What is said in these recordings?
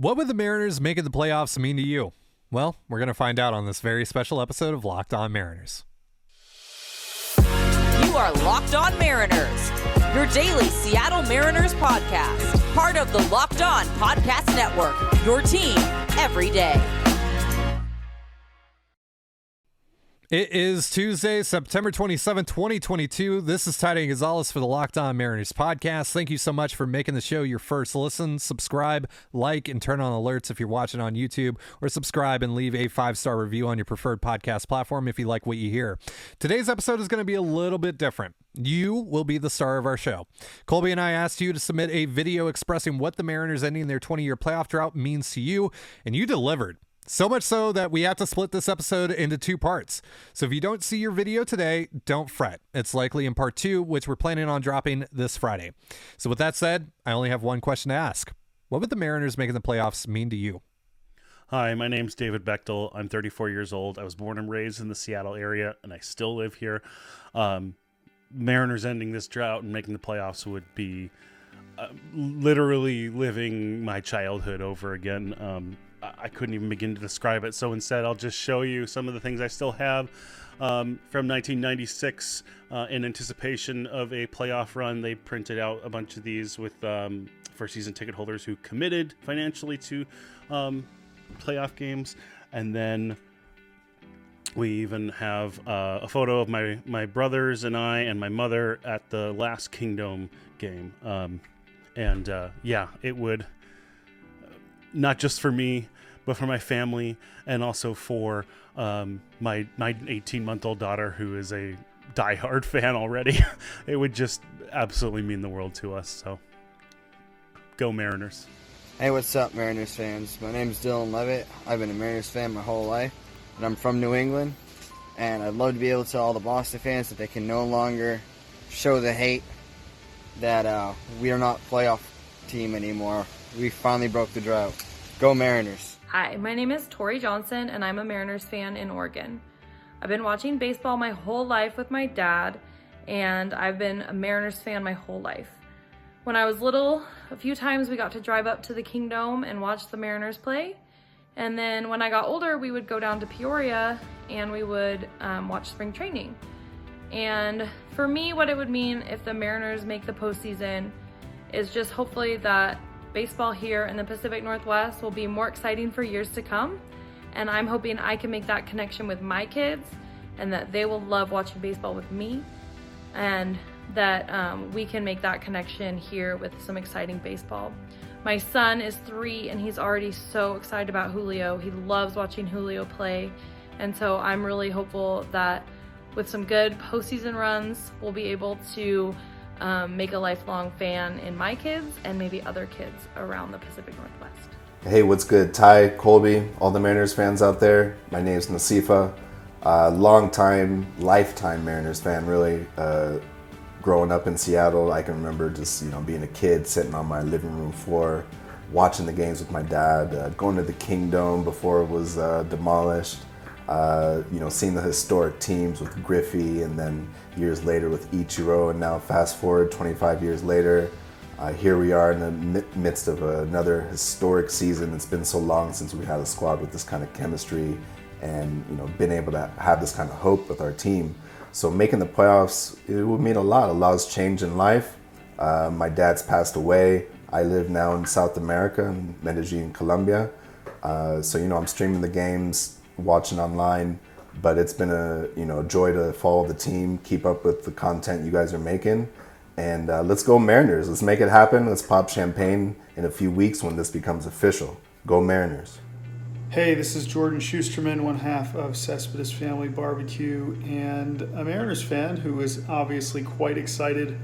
What would the Mariners making the playoffs mean to you? Well, we're going to find out on this very special episode of Locked On Mariners. You are Locked On Mariners, your daily Seattle Mariners podcast, part of the Locked On Podcast Network, your team every day. It is Tuesday, September 27, 2022. This is Ty Gonzalez for the Locked On Mariners podcast. Thank you so much for making the show your first listen. Subscribe, like, and turn on alerts if you're watching on YouTube, or subscribe and leave a five star review on your preferred podcast platform if you like what you hear. Today's episode is going to be a little bit different. You will be the star of our show. Colby and I asked you to submit a video expressing what the Mariners ending their 20 year playoff drought means to you, and you delivered. So much so that we have to split this episode into two parts. So if you don't see your video today, don't fret. It's likely in part two, which we're planning on dropping this Friday. So with that said, I only have one question to ask. What would the Mariners making the playoffs mean to you? Hi, my name's David Bechtel. I'm 34 years old. I was born and raised in the Seattle area, and I still live here. Um, Mariners ending this drought and making the playoffs would be uh, literally living my childhood over again. Um, I couldn't even begin to describe it. So instead, I'll just show you some of the things I still have um, from 1996 uh, in anticipation of a playoff run. They printed out a bunch of these with um, first season ticket holders who committed financially to um, playoff games. And then we even have uh, a photo of my, my brothers and I and my mother at the last Kingdome game. Um, and uh, yeah, it would not just for me, but for my family and also for um, my my 18 month old daughter who is a diehard fan already. it would just absolutely mean the world to us. So, go Mariners! Hey, what's up, Mariners fans? My name is Dylan Levitt. I've been a Mariners fan my whole life, and I'm from New England. And I'd love to be able to tell all the Boston fans that they can no longer show the hate that uh, we are not playoff team anymore. We finally broke the drought. Go Mariners. Hi, my name is Tori Johnson, and I'm a Mariners fan in Oregon. I've been watching baseball my whole life with my dad, and I've been a Mariners fan my whole life. When I was little, a few times we got to drive up to the Kingdome and watch the Mariners play. And then when I got older, we would go down to Peoria and we would um, watch spring training. And for me, what it would mean if the Mariners make the postseason is just hopefully that baseball here in the Pacific Northwest will be more exciting for years to come. And I'm hoping I can make that connection with my kids and that they will love watching baseball with me and that um, we can make that connection here with some exciting baseball. My son is three and he's already so excited about Julio. He loves watching Julio play. And so I'm really hopeful that with some good postseason runs, we'll be able to um, make a lifelong fan in my kids and maybe other kids around the Pacific Northwest. Hey, what's good? Ty, Colby, all the Mariners fans out there. My name's Nasifa. Uh, long time, lifetime Mariners fan, really. Uh, growing up in Seattle, I can remember just you know being a kid sitting on my living room floor, watching the games with my dad, uh, going to the Kingdome before it was uh, demolished. Uh, you know, seeing the historic teams with Griffey and then years later with Ichiro, and now fast forward 25 years later, uh, here we are in the midst of another historic season. It's been so long since we had a squad with this kind of chemistry and you know been able to have this kind of hope with our team. So making the playoffs, it would mean a lot. A lot has changed in life. Uh, my dad's passed away. I live now in South America, in Medellin, Colombia. Uh, so you know I'm streaming the games watching online. But it's been a you know joy to follow the team, keep up with the content you guys are making, and uh, let's go Mariners. Let's make it happen. Let's pop champagne in a few weeks when this becomes official. Go Mariners. Hey, this is Jordan Schusterman, one half of Cespedes Family Barbecue, and a Mariners fan who is obviously quite excited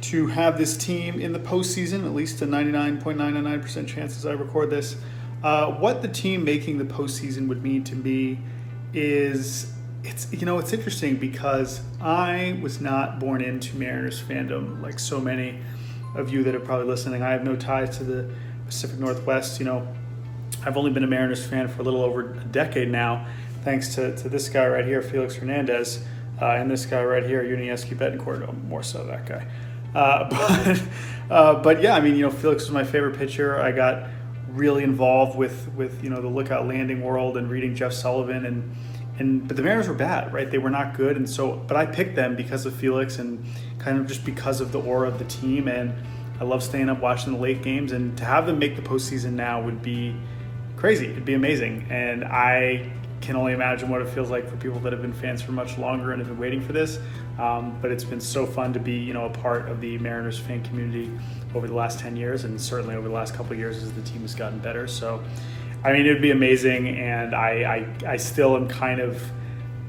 to have this team in the postseason, at least a 99.99% chance as I record this. Uh, what the team making the postseason would mean to me is it's you know it's interesting because I was not born into Mariners fandom like so many of you that are probably listening. I have no ties to the Pacific Northwest. You know, I've only been a Mariners fan for a little over a decade now, thanks to, to this guy right here, Felix Hernandez, uh, and this guy right here, Yuniesky Betancourt. more so that guy. Uh, but uh, but yeah, I mean, you know, Felix was my favorite pitcher. I got really involved with with you know the Lookout Landing world and reading Jeff Sullivan and and but the Mariners were bad, right? They were not good, and so but I picked them because of Felix and kind of just because of the aura of the team, and I love staying up watching the late games, and to have them make the postseason now would be crazy. It'd be amazing, and I can only imagine what it feels like for people that have been fans for much longer and have been waiting for this. Um, but it's been so fun to be, you know, a part of the Mariners fan community over the last 10 years and certainly over the last couple years as the team has gotten better. So, I mean, it'd be amazing. And I, I, I still am kind of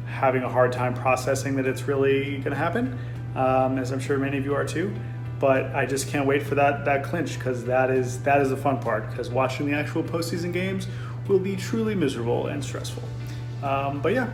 having a hard time processing that it's really going to happen, um, as I'm sure many of you are too. But I just can't wait for that that clinch because that is that is the fun part. Because watching the actual postseason games will be truly miserable and stressful. Um, but yeah,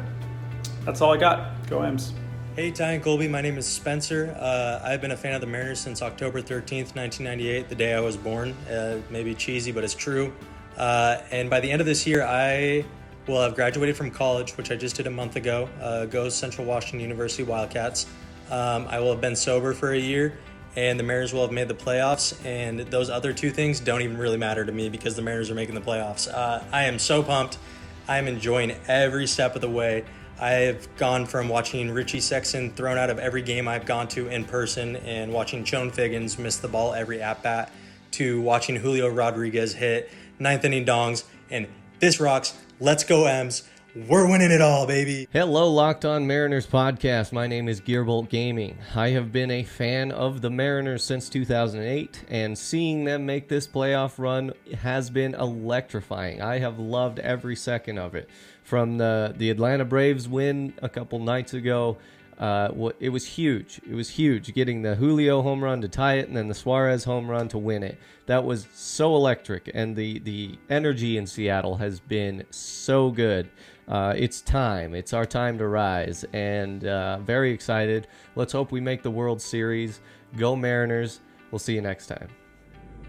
that's all I got. Go M's. Hey, Ty Colby, my name is Spencer. Uh, I've been a fan of the Mariners since October 13th, 1998, the day I was born. Uh, maybe cheesy, but it's true. Uh, and by the end of this year, I will have graduated from college, which I just did a month ago. Uh, go Central Washington University Wildcats. Um, I will have been sober for a year, and the Mariners will have made the playoffs. And those other two things don't even really matter to me because the Mariners are making the playoffs. Uh, I am so pumped. I am enjoying every step of the way. I have gone from watching Richie Sexson thrown out of every game I've gone to in person and watching Chone Figgins miss the ball every at bat to watching Julio Rodriguez hit ninth inning dongs and this rocks. Let's go M's. We're winning it all, baby. Hello, Locked On Mariners podcast. My name is Gearbolt Gaming. I have been a fan of the Mariners since 2008, and seeing them make this playoff run has been electrifying. I have loved every second of it. From the, the Atlanta Braves win a couple nights ago, uh, it was huge. It was huge getting the Julio home run to tie it and then the Suarez home run to win it. That was so electric, and the, the energy in Seattle has been so good uh, it's time. It's our time to rise, and uh, very excited. Let's hope we make the World Series. Go Mariners. We'll see you next time.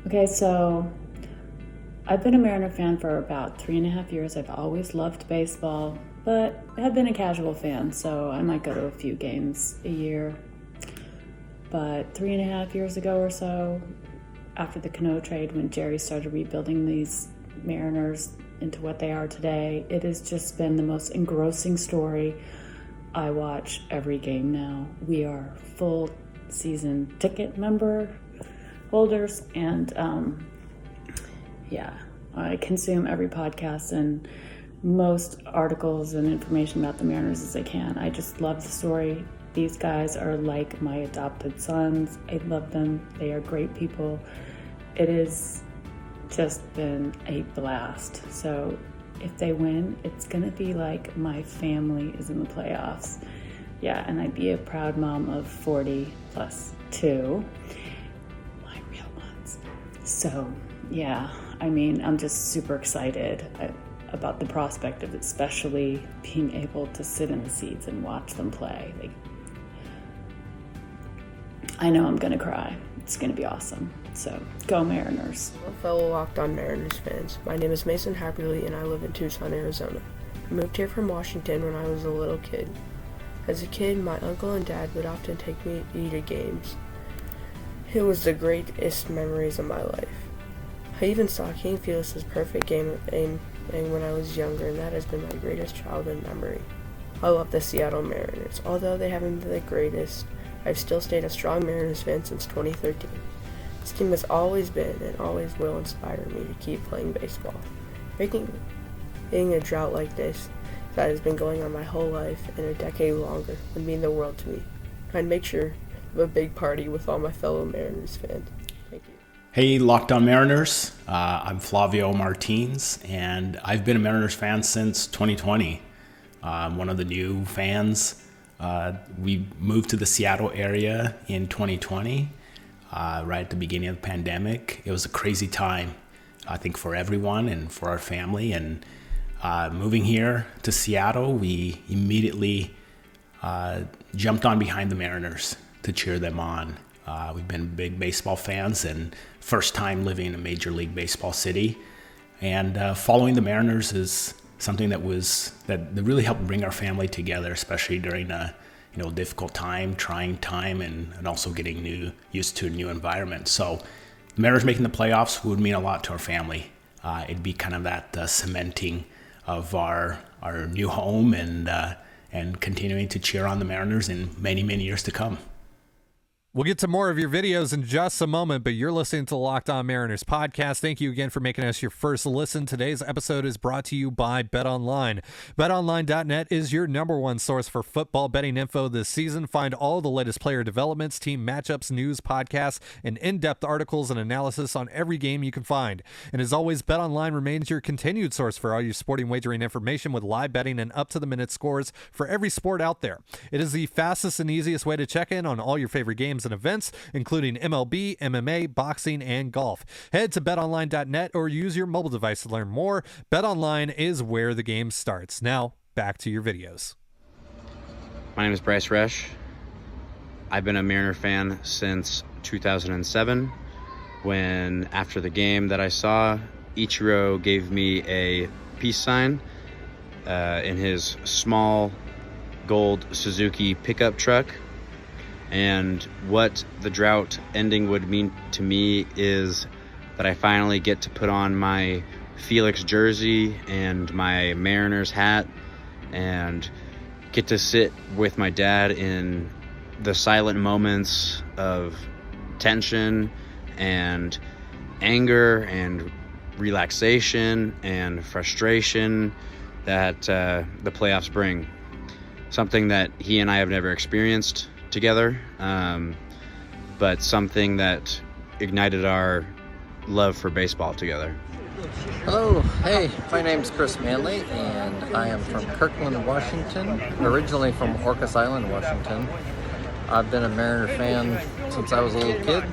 Okay, so I've been a Mariner fan for about three and a half years. I've always loved baseball, but have been a casual fan, so I might go to a few games a year. But three and a half years ago or so, after the Cano trade, when Jerry started rebuilding these Mariners, into what they are today. It has just been the most engrossing story. I watch every game now. We are full season ticket member holders, and um, yeah, I consume every podcast and most articles and information about the Mariners as I can. I just love the story. These guys are like my adopted sons. I love them. They are great people. It is just been a blast. So if they win, it's going to be like my family is in the playoffs. Yeah, and I'd be a proud mom of 40 plus two, my real ones. So, yeah, I mean, I'm just super excited uh, about the prospect of especially being able to sit in the seats and watch them play. Like, I know I'm going to cry. It's going to be awesome. So go Mariners. Fellow Locked On Mariners fans. My name is Mason Happily, and I live in Tucson, Arizona. I moved here from Washington when I was a little kid. As a kid, my uncle and dad would often take me to games. It was the greatest memories of my life. I even saw King Felix's perfect game aim when I was younger, and that has been my greatest childhood memory. I love the Seattle Mariners. Although they haven't been the greatest, I've still stayed a strong Mariners fan since 2013. This team has always been and always will inspire me to keep playing baseball. Breaking being a drought like this that has been going on my whole life and a decade longer would mean the world to me. I'd make sure of a big party with all my fellow Mariners fans. Thank you. Hey, Locked On Mariners. Uh, I'm Flavio Martins, and I've been a Mariners fan since 2020. Uh, I'm one of the new fans. Uh, we moved to the Seattle area in 2020, uh, right at the beginning of the pandemic. It was a crazy time, I think, for everyone and for our family. And uh, moving here to Seattle, we immediately uh, jumped on behind the Mariners to cheer them on. Uh, we've been big baseball fans and first time living in a major league baseball city. And uh, following the Mariners is something that was that, really helped bring our family together, especially during a you know difficult time, trying time, and, and also getting new used to a new environment. So, Mariners making the playoffs would mean a lot to our family. uh, it'd be kind of that uh, cementing of our our new home and uh, and continuing to cheer on the Mariners in many many years to come. We'll get to more of your videos in just a moment, but you're listening to the Locked On Mariners podcast. Thank you again for making us your first listen. Today's episode is brought to you by BetOnline. BetOnline.net is your number one source for football betting info this season. Find all the latest player developments, team matchups, news, podcasts, and in-depth articles and analysis on every game you can find. And as always, BetOnline remains your continued source for all your sporting wagering information with live betting and up-to-the-minute scores for every sport out there. It is the fastest and easiest way to check in on all your favorite games and events, including MLB, MMA, boxing, and golf. Head to betonline.net or use your mobile device to learn more. BetOnline is where the game starts. Now, back to your videos. My name is Bryce Resch. I've been a Mariner fan since 2007 when, after the game that I saw, Ichiro gave me a peace sign uh, in his small gold Suzuki pickup truck and what the drought ending would mean to me is that I finally get to put on my Felix jersey and my Mariners hat and get to sit with my dad in the silent moments of tension and anger and relaxation and frustration that uh, the playoffs bring. Something that he and I have never experienced together, um, but something that ignited our love for baseball together. Hello, hey, my name's Chris Manley, and I am from Kirkland, Washington, originally from Orcas Island, Washington. I've been a Mariner fan since I was a little kid,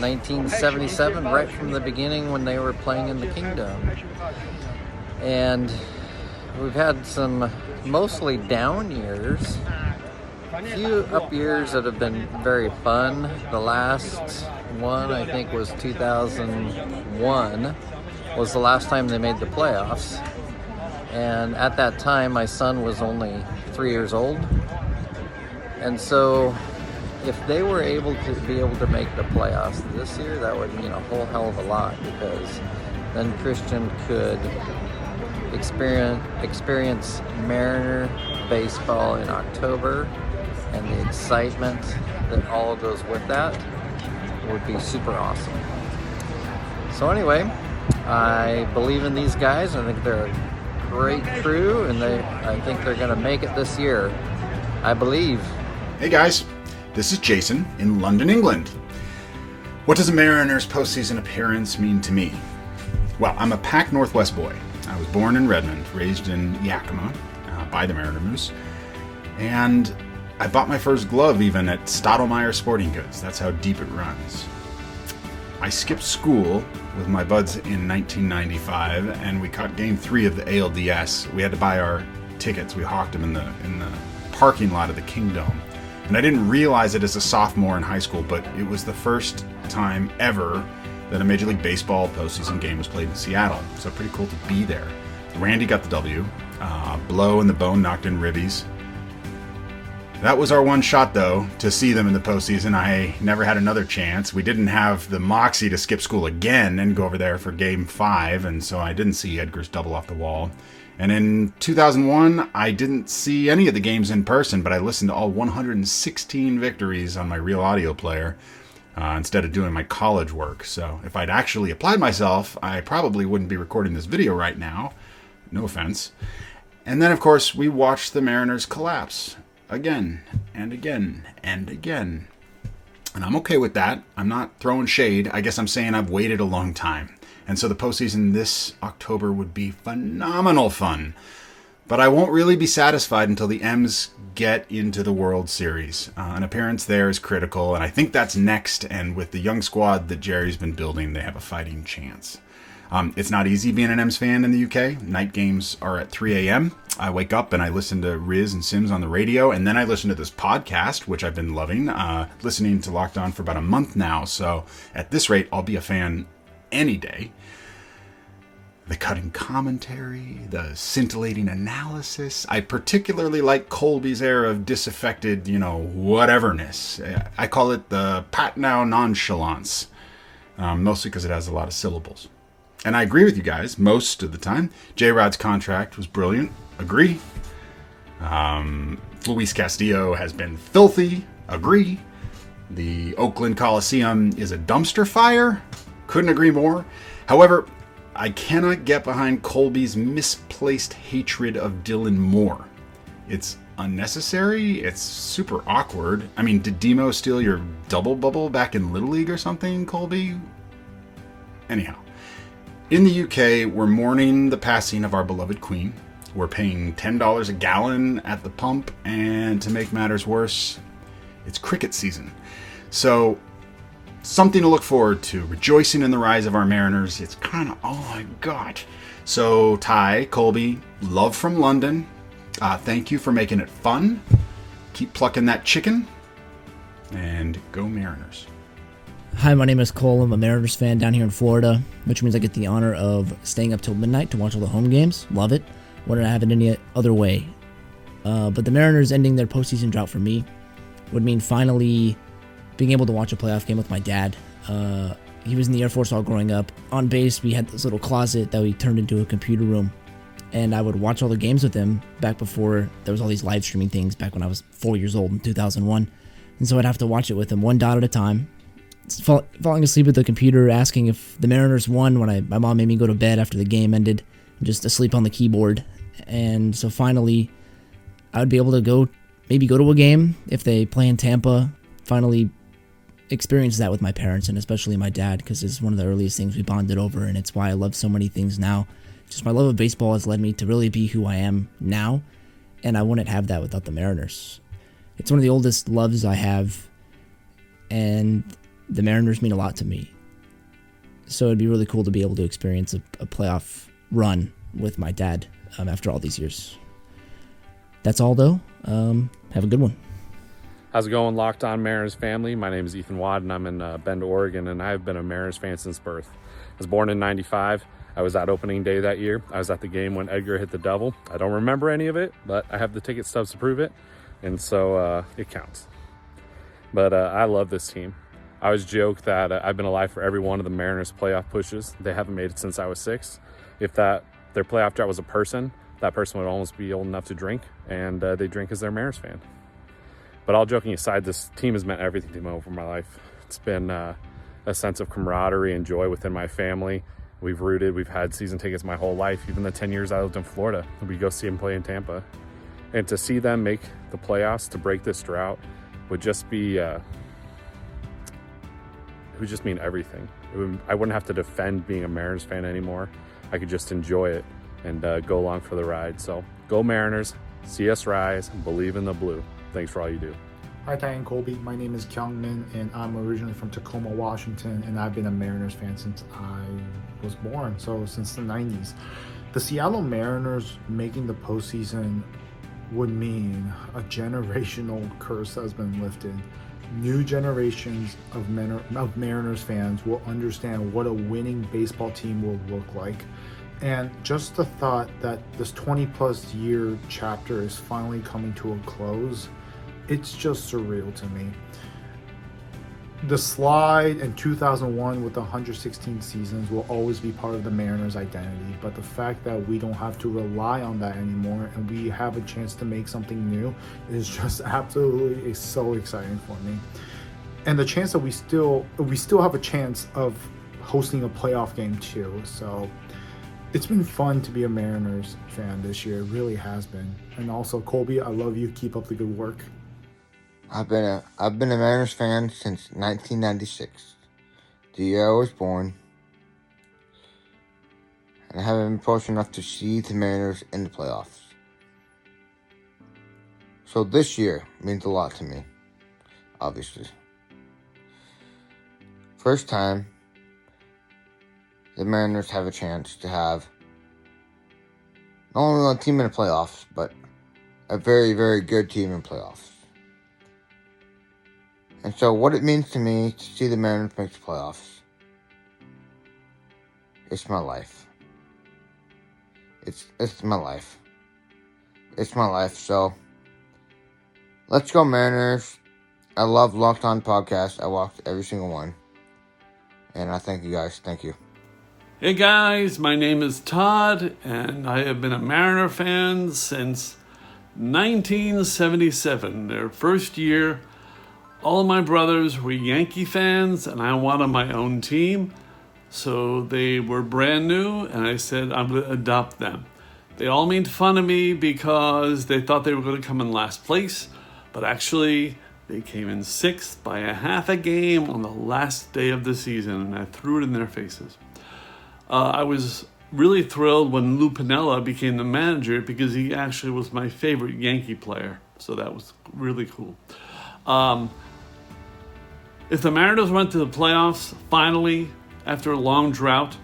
1977, right from the beginning when they were playing in the Kingdome. And we've had some mostly down years, few up years that have been very fun. The last one I think was 2001 was the last time they made the playoffs. And at that time my son was only 3 years old. And so if they were able to be able to make the playoffs this year, that would mean a whole hell of a lot because then Christian could experience experience Mariner baseball in October and the excitement that all goes with that would be super awesome. So anyway, I believe in these guys. I think they're a great crew, and they I think they're going to make it this year. I believe. Hey guys, this is Jason in London, England. What does a Mariners postseason appearance mean to me? Well, I'm a Pac Northwest boy. I was born in Redmond, raised in Yakima uh, by the Mariner Moose, and I bought my first glove even at Stottlemyre Sporting Goods. That's how deep it runs. I skipped school with my buds in 1995, and we caught Game Three of the ALDS. We had to buy our tickets. We hawked them in the in the parking lot of the Kingdome, and I didn't realize it as a sophomore in high school, but it was the first time ever that a Major League Baseball postseason game was played in Seattle. So pretty cool to be there. Randy got the W. Uh, Blow and the Bone knocked in ribbies. That was our one shot, though, to see them in the postseason. I never had another chance. We didn't have the moxie to skip school again and go over there for game five, and so I didn't see Edgar's double off the wall. And in 2001, I didn't see any of the games in person, but I listened to all 116 victories on my real audio player uh, instead of doing my college work. So if I'd actually applied myself, I probably wouldn't be recording this video right now. No offense. And then, of course, we watched the Mariners collapse again and again and again. And I'm okay with that. I'm not throwing shade. I guess I'm saying I've waited a long time. And so the postseason this October would be phenomenal fun. But I won't really be satisfied until the M's get into the World Series. Uh, an appearance there is critical, and I think that's next. And with the young squad that Jerry's been building, they have a fighting chance. Um, it's not easy being an M's fan in the UK. Night games are at 3 a.m. I wake up and I listen to Rizzs and Sims on the radio, and then I listen to this podcast, which I've been loving, uh, listening to Locked On for about a month now. So at this rate, I'll be a fan any day. The cutting commentary, the scintillating analysis. I particularly like Colby's air of disaffected, you know, whateverness. I call it the pat now nonchalance, um, mostly because it has a lot of syllables. And I agree with you guys most of the time. J Rod's contract was brilliant. Agree. Um, Luis Castillo has been filthy. Agree. The Oakland Coliseum is a dumpster fire. Couldn't agree more. However, I cannot get behind Colby's misplaced hatred of Dylan Moore. It's unnecessary. It's super awkward. I mean, did Demo steal your double bubble back in Little League or something, Colby? Anyhow, in the UK, we're mourning the passing of our beloved Queen. We're paying $10 a gallon at the pump, and to make matters worse, it's cricket season. So, something to look forward to. Rejoicing in the rise of our Mariners. It's kind of all I got. So, Ty, Colby, love from London. Uh, thank you for making it fun. Keep plucking that chicken. And go Mariners. Hi, my name is Cole. I'm a Mariners fan down here in Florida, which means I get the honor of staying up till midnight to watch all the home games. Love it. Wouldn't I have it any other way. Uh, but the Mariners ending their postseason drought for me would mean finally being able to watch a playoff game with my dad. Uh, he was in the Air Force all growing up. On base, we had this little closet that we turned into a computer room. And I would watch all the games with him back before there was all these live streaming things back when I was four years old in 2001. And so I'd have to watch it with him one dot at a time. Fall, falling asleep at the computer, asking if the Mariners won when I, my mom made me go to bed after the game ended, just asleep on the keyboard. And so finally, I would be able to go, maybe go to a game if they play in Tampa. Finally, experience that with my parents and especially my dad because it's one of the earliest things we bonded over, and it's why I love so many things now. Just my love of baseball has led me to really be who I am now, and I wouldn't have that without the Mariners. It's one of the oldest loves I have, and the Mariners mean a lot to me. So it'd be really cool to be able to experience a, a playoff run with my dad um, after all these years. That's all, though. Um, have a good one. How's it going, Locked On Mariners family? My name is Ethan Watt, and I'm in uh, Bend, Oregon, and I've been a Mariners fan since birth. I was born in 95. I was at opening day that year. I was at the game when Edgar hit the double. I don't remember any of it, but I have the ticket stubs to prove it, and so uh, it counts. But uh, I love this team. I always joke that uh, I've been alive for every one of the Mariners playoff pushes. They haven't made it since I was six. If that their playoff drought was a person, that person would almost be old enough to drink, and uh, they drink as their Mariners fan. But all joking aside, this team has meant everything to me over my life. It's been uh, a sense of camaraderie and joy within my family. We've rooted, we've had season tickets my whole life, even the 10 years I lived in Florida. We go see them play in Tampa. And to see them make the playoffs to break this drought would just be, uh, would just mean everything. Would, I wouldn't have to defend being a Mariners fan anymore. I could just enjoy it and uh, go along for the ride. So go Mariners, see us rise, believe in the blue. Thanks for all you do. Hi, and Colby. My name is Kyung Min, and I'm originally from Tacoma, Washington, and I've been a Mariners fan since I was born, so since the 90s. The Seattle Mariners making the postseason would mean a generational curse has been lifted. New generations of, of Mariners fans will understand what a winning baseball team will look like. And just the thought that this 20 plus year chapter is finally coming to a close it's just surreal to me. The slide in 2001 with the 116 seasons will always be part of the Mariners' identity, but the fact that we don't have to rely on that anymore and we have a chance to make something new is just absolutely so exciting for me. And the chance that we still we still have a chance of hosting a playoff game too. So it's been fun to be a Mariners fan this year. It really has been. And also Colby, I love you. Keep up the good work. I've been a I've been a Mariners fan since 1996, the year I was born, and I haven't been fortunate enough to see the Mariners in the playoffs. So this year means a lot to me, obviously. First time the Mariners have a chance to have not only a team in the playoffs, but a very, very good team in playoffs. And so, what it means to me to see the Mariners make the playoffs, it's my life. It's it's my life. It's my life. So, let's go Mariners. I love Locked On podcast. I watched every single one, and I thank you guys. Thank you. Hey guys, my name is Todd, and I have been a Mariner fan since 1977, their first year. All of my brothers were Yankee fans, and I wanted my own team. So they were brand new, and I said, I'm going to adopt them. They all made fun of me because they thought they were going to come in last place, but actually, they came in sixth by a half a game on the last day of the season, and I threw it in their faces. Uh, I was really thrilled when Lou Piniella became the manager because he actually was my favorite Yankee player. So that was really cool. Um, if the Mariners went to the playoffs finally after a long drought,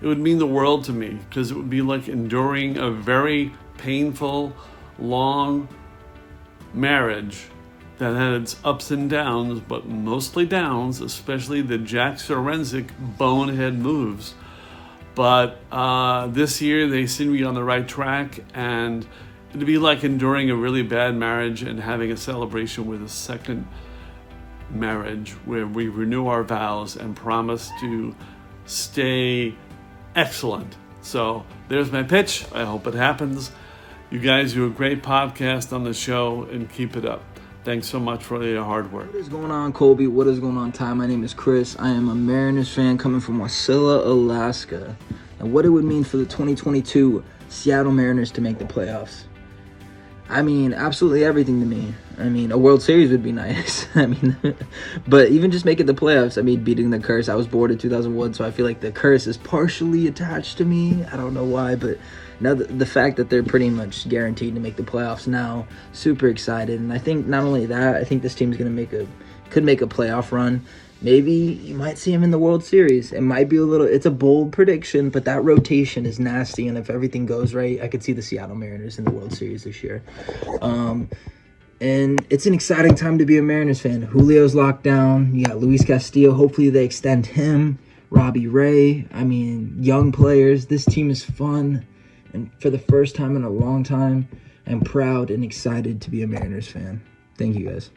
it would mean the world to me because it would be like enduring a very painful, long marriage that had its ups and downs, but mostly downs, especially the Jack Zduriencik bonehead moves. But uh, this year they seem to be on the right track, and it'd be like enduring a really bad marriage and having a celebration with a second marriage where we renew our vows and promise to stay excellent. So there's my pitch. I hope it happens. You guys do a great podcast on the show and keep it up. Thanks so much for your hard work. What is going on, Colby? What is going on, Ty? My name is Chris. I am a Mariners fan coming from Wasilla, Alaska. And what it would mean for the 2022 Seattle Mariners to make the playoffs. I mean, absolutely everything to me. I mean, a World Series would be nice. I mean, but even just making the playoffs, I mean, beating the curse. I was born in 2001, so I feel like the curse is partially attached to me. I don't know why, but now the, the fact that they're pretty much guaranteed to make the playoffs now, super excited. And I think not only that, I think this team's going to make a could make a playoff run. Maybe you might see him in the World Series. It might be a little, it's a bold prediction, but that rotation is nasty. And if everything goes right, I could see the Seattle Mariners in the World Series this year. Um, and it's an exciting time to be a Mariners fan. Julio's locked down. You got Luis Castillo. Hopefully they extend him. Robbie Ray. I mean, young players. This team is fun. And for the first time in a long time, I'm proud and excited to be a Mariners fan. Thank you guys.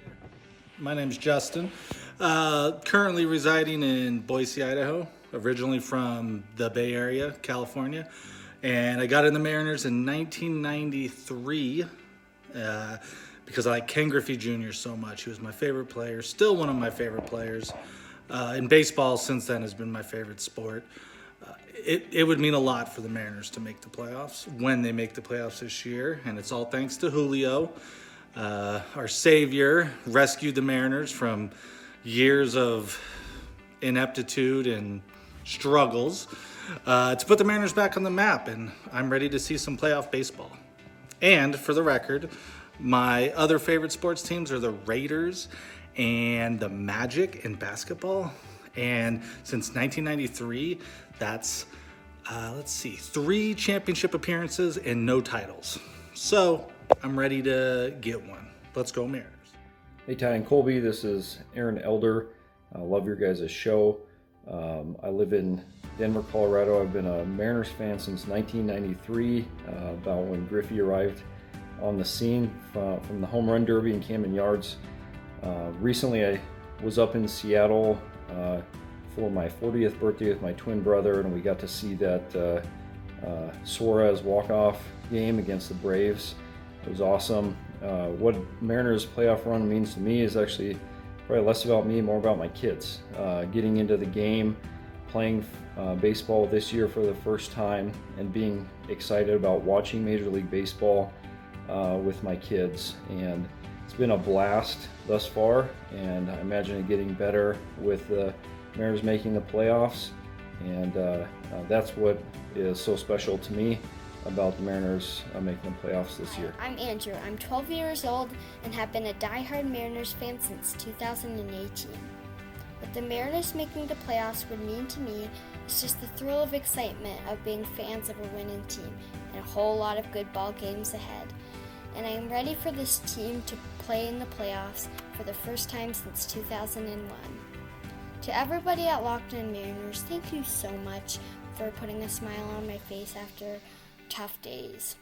My name's Justin. Uh, currently residing in Boise, Idaho. Originally from the Bay Area, California. And I got in the Mariners in 1993 uh, because I like Ken Griffey Jr. so much. He was my favorite player, still one of my favorite players. Uh, and baseball since then has been my favorite sport. Uh, it, it would mean a lot for the Mariners to make the playoffs when they make the playoffs this year. And it's all thanks to Julio. Uh, our savior rescued the Mariners from years of ineptitude and struggles uh, to put the Mariners back on the map, and I'm ready to see some playoff baseball. And for the record, my other favorite sports teams are the Raiders and the Magic in basketball. And since 1993, that's, uh, let's see, three championship appearances and no titles. So I'm ready to get one. Let's go, Mariners. Hey, Ty and Colby, this is Aaron Elder. I love your guys' show. Um, I live in Denver, Colorado. I've been a Mariners fan since 1993, uh, about when Griffey arrived on the scene from, from the Home Run Derby in Camden Yards. Uh, recently, I was up in Seattle uh, for my 40th birthday with my twin brother, and we got to see that uh, uh, Suarez walk-off game against the Braves. It was awesome. Uh, what Mariners playoff run means to me is actually probably less about me, more about my kids. Uh, getting into the game, playing uh, baseball this year for the first time, and being excited about watching Major League Baseball uh, with my kids. And it's been a blast thus far, and I imagine it getting better with the Mariners making the playoffs. And uh, uh, that's what is so special to me about the Mariners uh, making the playoffs this year. I'm Andrew. I'm 12 years old and have been a die-hard Mariners fan since 2018. What the Mariners making the playoffs would mean to me is just the thrill of excitement of being fans of a winning team and a whole lot of good ball games ahead. And I am ready for this team to play in the playoffs for the first time since 2001. To everybody at Locked On Mariners, thank you so much for putting a smile on my face after tough days.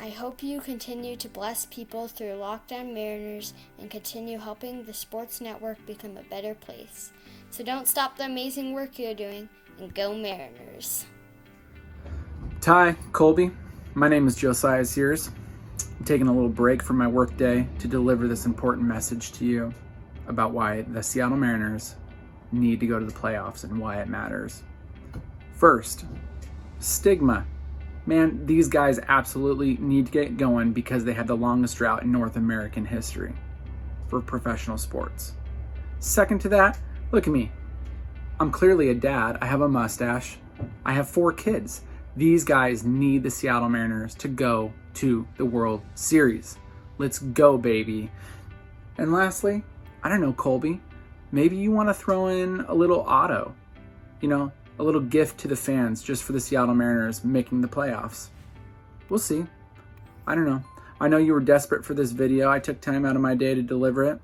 I hope you continue to bless people through Locked On Mariners and continue helping the sports network become a better place. So don't stop the amazing work you're doing, and go Mariners. Ty, Colby, my name is Josiah Sears. Taking a little break from my workday to deliver this important message to you about why the Seattle Mariners need to go to the playoffs and why it matters. First, stigma. Man, these guys absolutely need to get going because they have the longest drought in North American history for professional sports. Second to that, look at me. I'm clearly a dad. I have a mustache. I have four kids. These guys need the Seattle Mariners to go to the World Series. Let's go, baby. And lastly, I don't know, Colby, maybe you want to throw in a little auto, you know, a little gift to the fans just for the Seattle Mariners making the playoffs. We'll see. I don't know. I know you were desperate for this video. I took time out of my day to deliver it.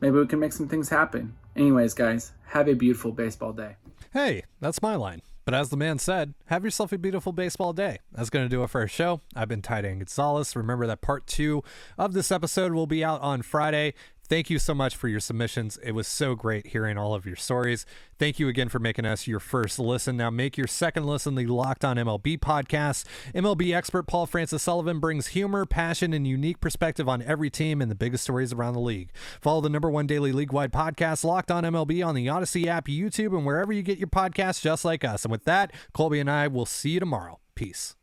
Maybe we can make some things happen. Anyways, guys, have a beautiful baseball day. Hey, that's my line. But as the man said, have yourself a beautiful baseball day. That's going to do it for our show. I've been Ty Gonzalez. Remember that part two of this episode will be out on Friday. Thank you so much for your submissions. It was so great hearing all of your stories. Thank you again for making us your first listen. Now make your second listen the Locked On MLB podcast. MLB expert Paul Francis Sullivan brings humor, passion, and unique perspective on every team and the biggest stories around the league. Follow the number one daily league-wide podcast, Locked On MLB, on the Odyssey app, YouTube, and wherever you get your podcasts, just like us. And with that, Colby and I will see you tomorrow. Peace.